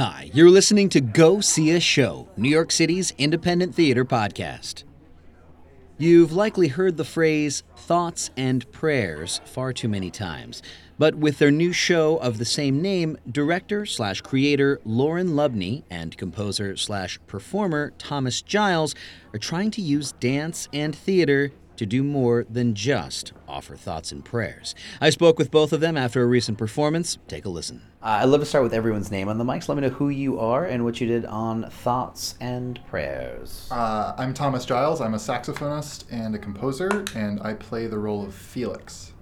Hi, you're listening to Go See a Show, New York City's independent theater podcast. You've likely heard the phrase thoughts and prayers far too many times, but with their new show of the same name, director slash creator Lauren Lubney and composer slash performer Thomas Giles are trying to use dance and theater to do more than just offer thoughts and prayers. I spoke with both of them after a recent performance. Take a listen. Uh, I'd love to start with everyone's name on the mics. Let me know who you are and what you did on Thoughts and Prayers. Uh, I'm Thomas Giles. I'm a saxophonist and a composer, and I play the role of Felix.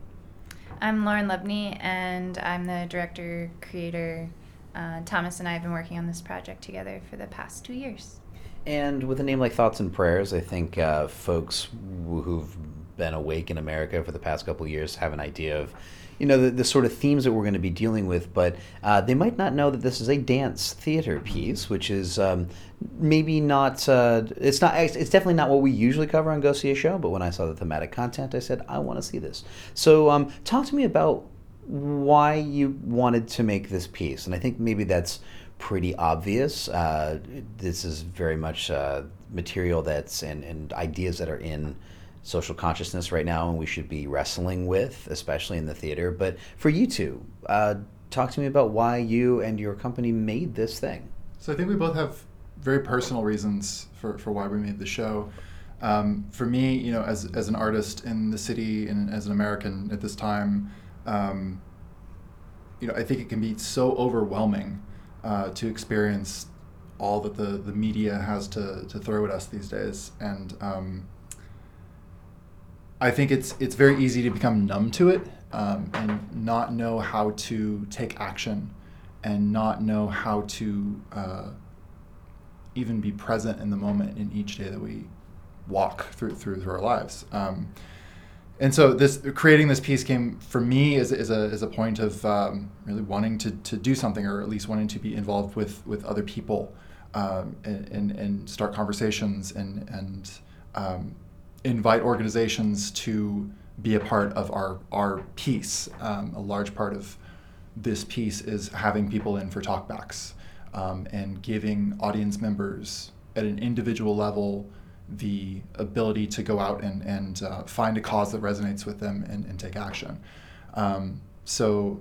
I'm Lauren Lubney, and I'm the director, creator. Uh, Thomas and I have been working on this project together for the past two years. And with a name like Thoughts and Prayers, I think uh, folks who've been awake in America for the past couple years have an idea of, you know, the, the sort of themes that we're going to be dealing with. But uh, they might not know that this is a dance theater piece, which is um, maybe not. Uh, it's not. It's definitely not what we usually cover on Go See a Show. But when I saw the thematic content, I said I want to see this. So um, talk to me about why you wanted to make this piece, and I think maybe that's pretty obvious. Uh, this is very much uh, material that's and, and ideas that are in social consciousness right now and we should be wrestling with, especially in the theater. But for you two, uh, talk to me about why you and your company made this thing. So I think we both have very personal reasons for, for why we made the show. Um, for me, you know, as, as an artist in the city and as an American at this time, um, you know, I think it can be so overwhelming uh, to experience all that the, the media has to, to throw at us these days. And um, I think it's it's very easy to become numb to it um, and not know how to take action and not know how to uh, even be present in the moment in each day that we walk through through, through our lives. Um, and so this creating this piece came for me as, a, a point of um, really wanting to, to do something or at least wanting to be involved with, with other people um, and, and, and, start conversations and, and um, invite organizations to be a part of our, our piece. Um, a large part of this piece is having people in for talkbacks um, and giving audience members at an individual level the ability to go out and, and uh, find a cause that resonates with them and, and take action. Um, so,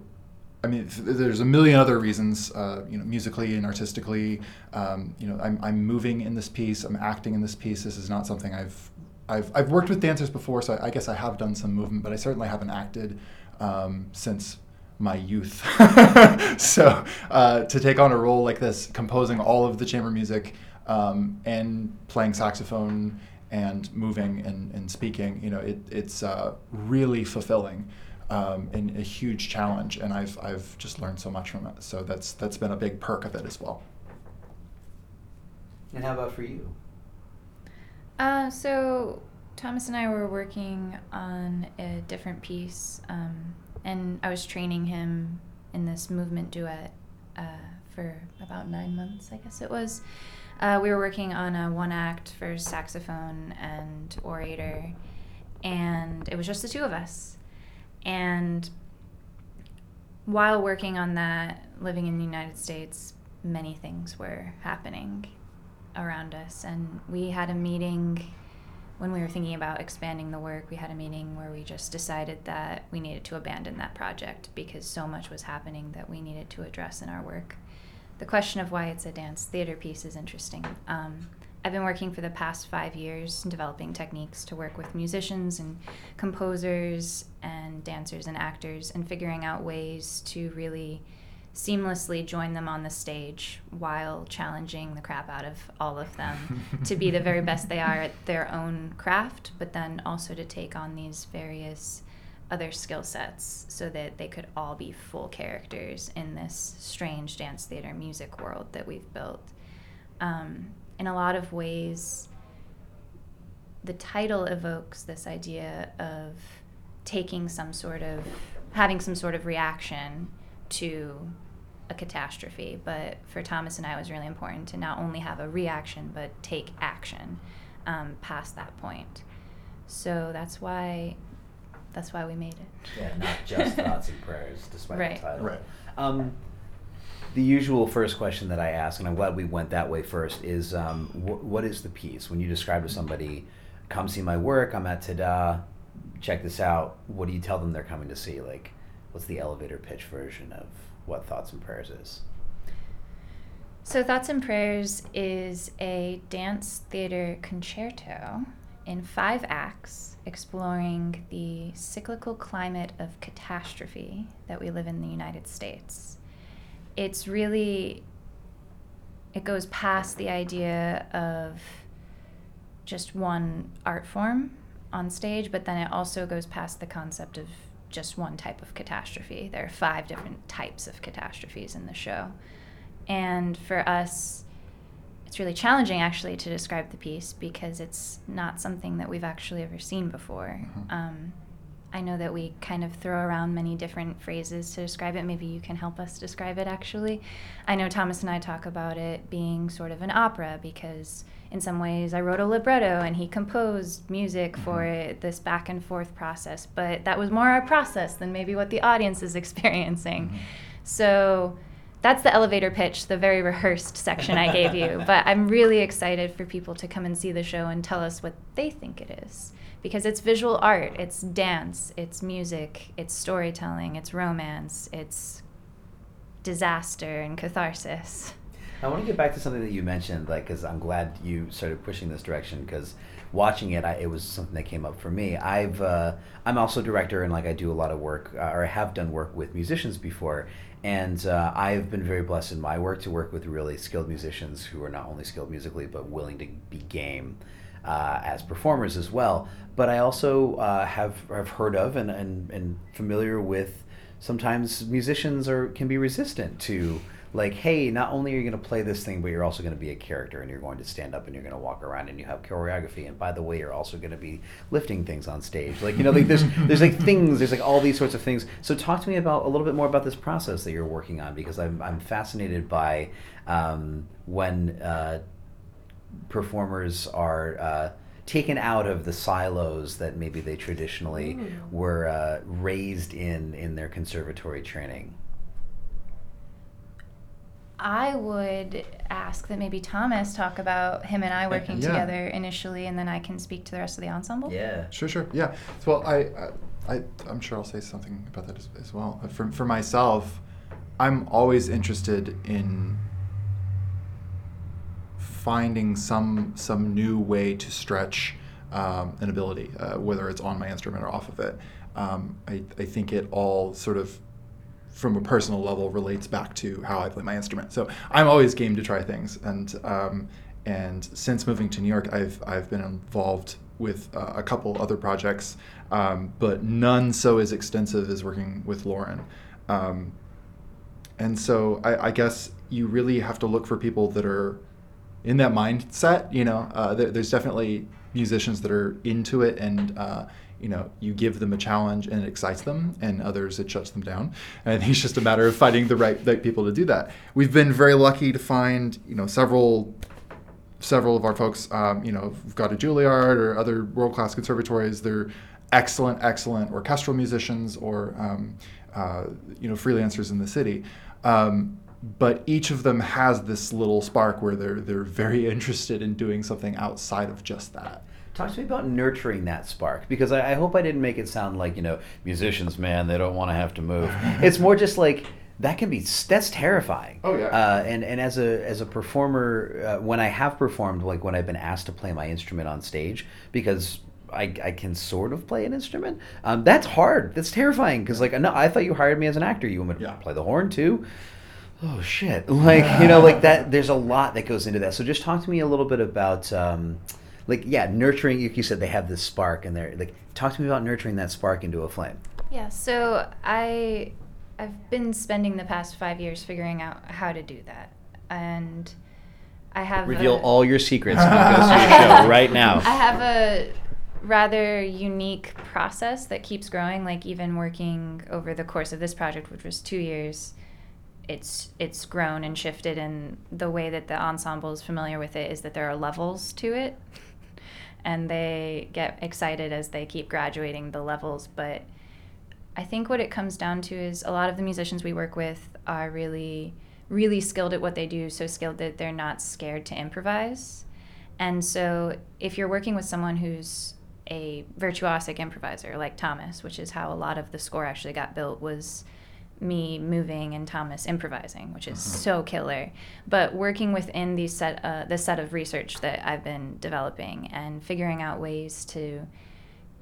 I mean, there's a million other reasons, uh, you know, musically and artistically. Um, you know, I'm, I'm moving in this piece. I'm acting in this piece. This is not something I've I've, I've worked with dancers before, so I, I guess I have done some movement, but I certainly haven't acted um, since my youth. so uh, to take on a role like this, composing all of the chamber music um, and playing saxophone and moving and, and speaking, you know, it, it's uh, really fulfilling um, and a huge challenge. And I've, I've just learned so much from it. So that's, that's been a big perk of it as well. And how about for you? Uh, so Thomas and I were working on a different piece, um, and I was training him in this movement duet uh, for about nine months, I guess it was. Uh, we were working on a one act for saxophone and orator, and it was just the two of us. And while working on that, living in the United States, many things were happening around us. And we had a meeting when we were thinking about expanding the work. We had a meeting where we just decided that we needed to abandon that project because so much was happening that we needed to address in our work the question of why it's a dance theater piece is interesting. Um, I've been working for the past five years developing techniques to work with musicians and composers and dancers and actors and figuring out ways to really seamlessly join them on the stage while challenging the crap out of all of them to be the very best they are at their own craft, but then also to take on these various other skill sets so that they could all be full characters in this strange dance theater music world that we've built. Um, in a lot of ways, the title evokes this idea of taking some sort of having some sort of reaction to a catastrophe. But for Thomas and I, it was really important to not only have a reaction, but take action um, past that point. So that's why that's why we made it. Yeah, not just thoughts and prayers, despite right. the title. Right. Um, the usual first question that I ask, and I'm glad we went that way first, is um, wh- what is the piece? When you describe to somebody, come see my work, I'm at Tada, check this out, what do you tell them they're coming to see? Like, what's the elevator pitch version of what Thoughts and Prayers is? So, Thoughts and Prayers is a dance theater concerto in five acts exploring the cyclical climate of catastrophe that we live in the United States. It's really, it goes past the idea of just one art form on stage, but then it also goes past the concept of just one type of catastrophe. There are five different types of catastrophes in the show. And for us, it's really challenging actually to describe the piece because it's not something that we've actually ever seen before. Mhm. Um, I know that we kind of throw around many different phrases to describe it. Maybe you can help us describe it actually. I know Thomas and I talk about it being sort of an opera because, in some ways, I wrote a libretto and he composed music for Mhm. it, this back and forth process. But that was more our process than maybe what the audience is experiencing. Mhm. So that's the elevator pitch, the very rehearsed section I gave you. But I'm really excited for people to come and see the show and tell us what they think it is. Because it's visual art, it's dance, it's music, it's storytelling, it's romance, it's disaster and catharsis. I want to get back to something that you mentioned, like, because I'm glad you started pushing this direction. Because watching it, I, it was something that came up for me. I've uh, I'm also a director, and like I do a lot of work, uh, or I have done work with musicians before, and uh, I've been very blessed in my work to work with really skilled musicians who are not only skilled musically but willing to be game. Uh, as performers as well, but I also uh, have have heard of and, and, and familiar with sometimes musicians are can be resistant to like hey not only are you going to play this thing but you're also going to be a character and you're going to stand up and you're going to walk around and you have choreography and by the way you're also going to be lifting things on stage. Like you know like there's there's like things there's like all these sorts of things. So talk to me about a little bit more about this process that you're working on because i'm, I'm fascinated by um, when uh, performers are uh, taken out of the silos that maybe they traditionally were uh, raised in in their conservatory training I would ask that maybe Thomas talk about him and I working Yeah. together initially, and then I can speak to the rest of the ensemble. yeah Sure, sure. Yeah. So, well, I, I, I I'm sure I'll say something about that as, as well. For, for myself, I'm always interested in finding some some new way to stretch um, an ability, uh, whether it's on my instrument or off of it. Um, I, I think it all sort of from a personal level relates back to how I play my instrument. So I'm always game to try things, and um, and since moving to New York, I've I've been involved with uh, a couple other projects, um, but none so as extensive as working with Lauren. Um, and so I, I guess you really have to look for people that are in that mindset. You know, uh, there, there's definitely musicians that are into it and. Uh, you know, you give them a challenge and it excites them, and others it shuts them down. And it's just a matter of finding the right, right people to do that. We've been very lucky to find, you know, several several of our folks, um, you know, we've got a Juilliard or other world class conservatories. They're excellent, excellent orchestral musicians or, um, uh, you know, freelancers in the city. Um, but each of them has this little spark where they're they're very interested in doing something outside of just that. Talk to me about nurturing that spark because I, I hope I didn't make it sound like you know musicians, man, they don't want to have to move. it's more just like that can be that's terrifying. Oh, yeah. Uh, and and as a as a performer, uh, when I have performed, like when I've been asked to play my instrument on stage, because I, I can sort of play an instrument. Um, that's hard. That's terrifying because like no, I thought you hired me as an actor. You want me to Yeah. play the horn too? Oh shit! Like you know, like that. There's a lot that goes into that. So just talk to me a little bit about, um, like yeah, nurturing. You said they have this spark, and they're like, talk to me about nurturing that spark into a flame. Yeah, so I I've been spending the past five years figuring out how to do that, and I have Reveal a, all your secrets when it goes show right now. I have a rather unique process that keeps growing. Like even working over the course of this project, which was two years, it's it's grown and shifted. And the way that the ensemble is familiar with it is that there are levels to it, and they get excited as they keep graduating the levels. But I think what it comes down to is a lot of the musicians we work with are really really skilled at what they do, so skilled that they're not scared to improvise. And so, if you're working with someone who's a virtuosic improviser like Thomas, which is how a lot of the score actually got built, was me moving and Thomas improvising, which is Uh-huh. so killer. But working within these set uh, the set of research that I've been developing and figuring out ways to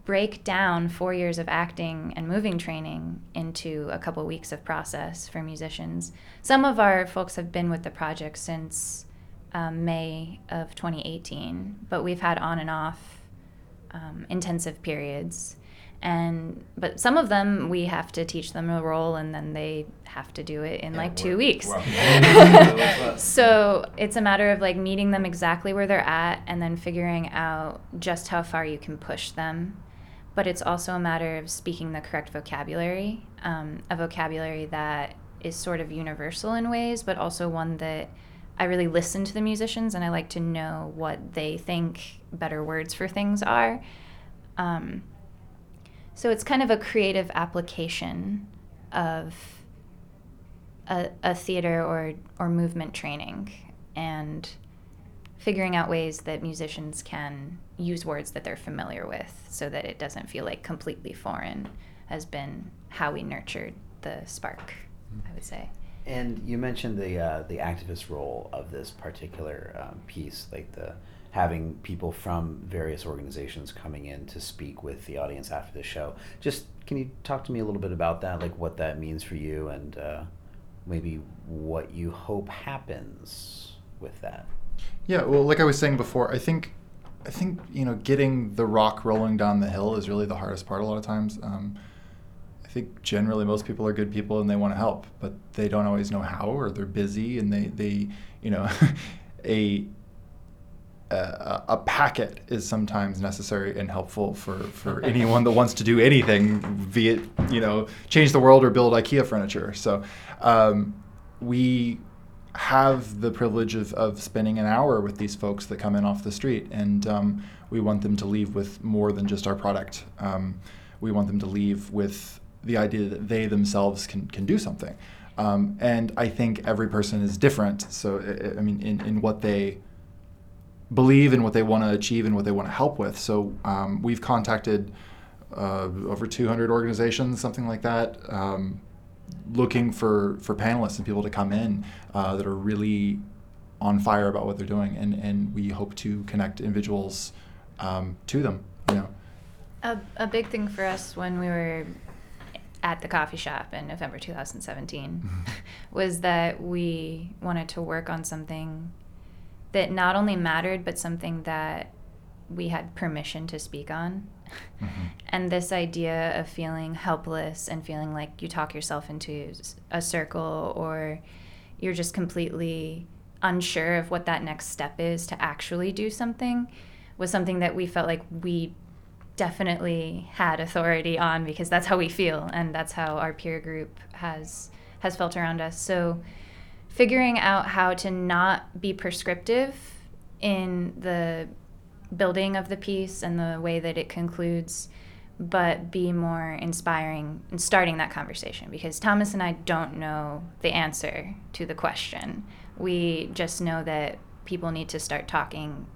break down four years of acting and moving training into a couple weeks of process for musicians. Some of our folks have been with the project since um, May of 2018, but we've had on and off um, intensive periods. And but some of them we have to teach them a role, and then they have to do it in Yeah, like two weeks. so it's a matter of like meeting them exactly where they're at, and then figuring out just how far you can push them. But it's also a matter of speaking the correct vocabulary, um, a vocabulary that is sort of universal in ways, but also one that I really listen to the musicians and I like to know what they think better words for things are. Um, so it's kind of a creative application of a, a theater or, or movement training and figuring out ways that musicians can use words that they're familiar with so that it doesn't feel like completely foreign has been how we nurtured the spark, I would say. And you mentioned the uh, the activist role of this particular um, piece, like the having people from various organizations coming in to speak with the audience after the show. Just can you talk to me a little bit about that, like what that means for you, and uh, maybe what you hope happens with that? Yeah, well, like I was saying before, I think, I think you know, getting the rock rolling down the hill is really the hardest part. A lot of times, um, I think generally most people are good people and they want to help, but they don't always know how, or they're busy and they, they, you know, a a, a packet is sometimes necessary and helpful for, for anyone that wants to do anything, be it you know change the world or build IKEA furniture. So um, we have the privilege of, of spending an hour with these folks that come in off the street, and um, we want them to leave with more than just our product. Um, we want them to leave with the idea that they themselves can, can do something. Um, and I think every person is different. So, I, I mean, in, in what they believe in what they want to achieve and what they want to help with. So um, we've contacted uh, over 200 organizations, something like that, um, looking for, for panelists and people to come in uh, that are really on fire about what they're doing. And, and we hope to connect individuals um, to them, you know. A, a big thing for us when we were at the coffee shop in November 2017 was that we wanted to work on something that not only mattered, but something that we had permission to speak on. Mhm. And this idea of feeling helpless and feeling like you talk yourself into a circle or you're just completely unsure of what that next step is to actually do something was something that we felt like we definitely had authority on because that's how we feel and that's how our peer group has has felt around us. So figuring out how to not be prescriptive in the building of the piece and the way that it concludes but be more inspiring in starting that conversation because Thomas and I don't know the answer to the question. We just know that people need to start talking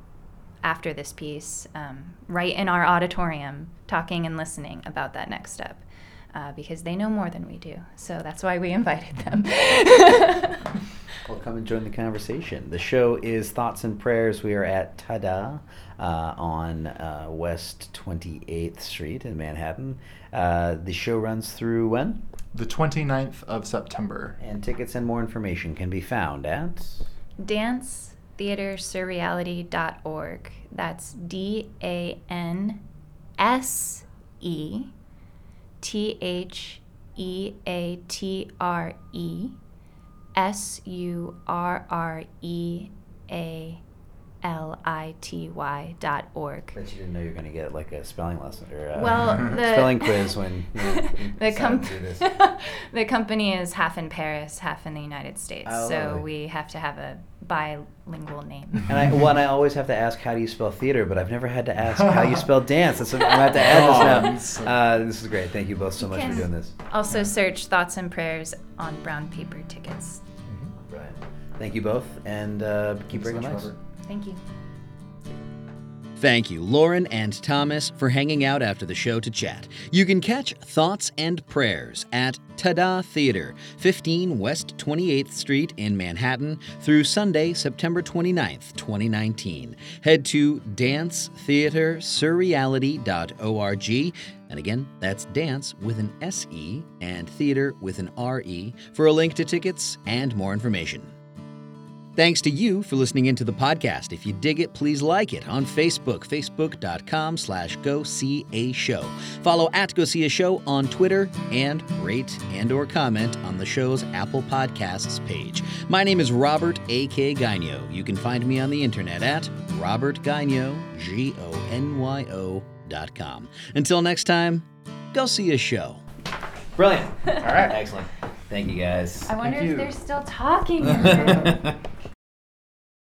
after this piece, um, right in our auditorium, talking and listening about that next step. Uh, because they know more than we do. So that's why we invited them. Well, come and join the conversation. The show is Thoughts and Prayers. We are at Tada uh, on uh, West 28th Street in Manhattan. Uh, the show runs through when? The 29th of September. And tickets and more information can be found at. dansetheatresurreality.org. That's D A N S E T H E A T R E S U R R E A I T Y dot org. Bet you didn't know you were going to get like a spelling lesson or a Well, the spelling quiz when you know, you the, com- to do this. the company is half in Paris, half in the United States, Oh, so lovely. we have to have a bilingual name. And I, well, and I always have to ask how do you spell theater, but I've never had to ask how you spell dance. That's, I'm gonna have to add this now. Uh, this is great. Thank you both so You much for doing this. Also, search thoughts and prayers on brown paper tickets. Right. Thank you both, and uh, keep Thanks so bringing much, lights. Robert. Thank you. Thank you, Lauren and Thomas, for hanging out after the show to chat. You can catch Thoughts and Prayers at Tada Theater, 15 West 28th Street in Manhattan through Sunday, September 29th, 2019. Head to dansetheatresurreality.org. And again, that's dance with an S-E and theater with an R-E for a link to tickets and more information. Thanks to you for listening into the podcast. If you dig it, please like it on Facebook, facebook.com slash go see a show. Follow at go see a show on Twitter and rate and or comment on the show's Apple Podcasts page. My name is Robert A.K. Gonyo. You can find me on the internet at robertgonyo, G-O-N-Y-O dot com. Until next time, go see a show. Brilliant. All right. Excellent. Thank you guys. I wonder you. if they're still talking. in the room.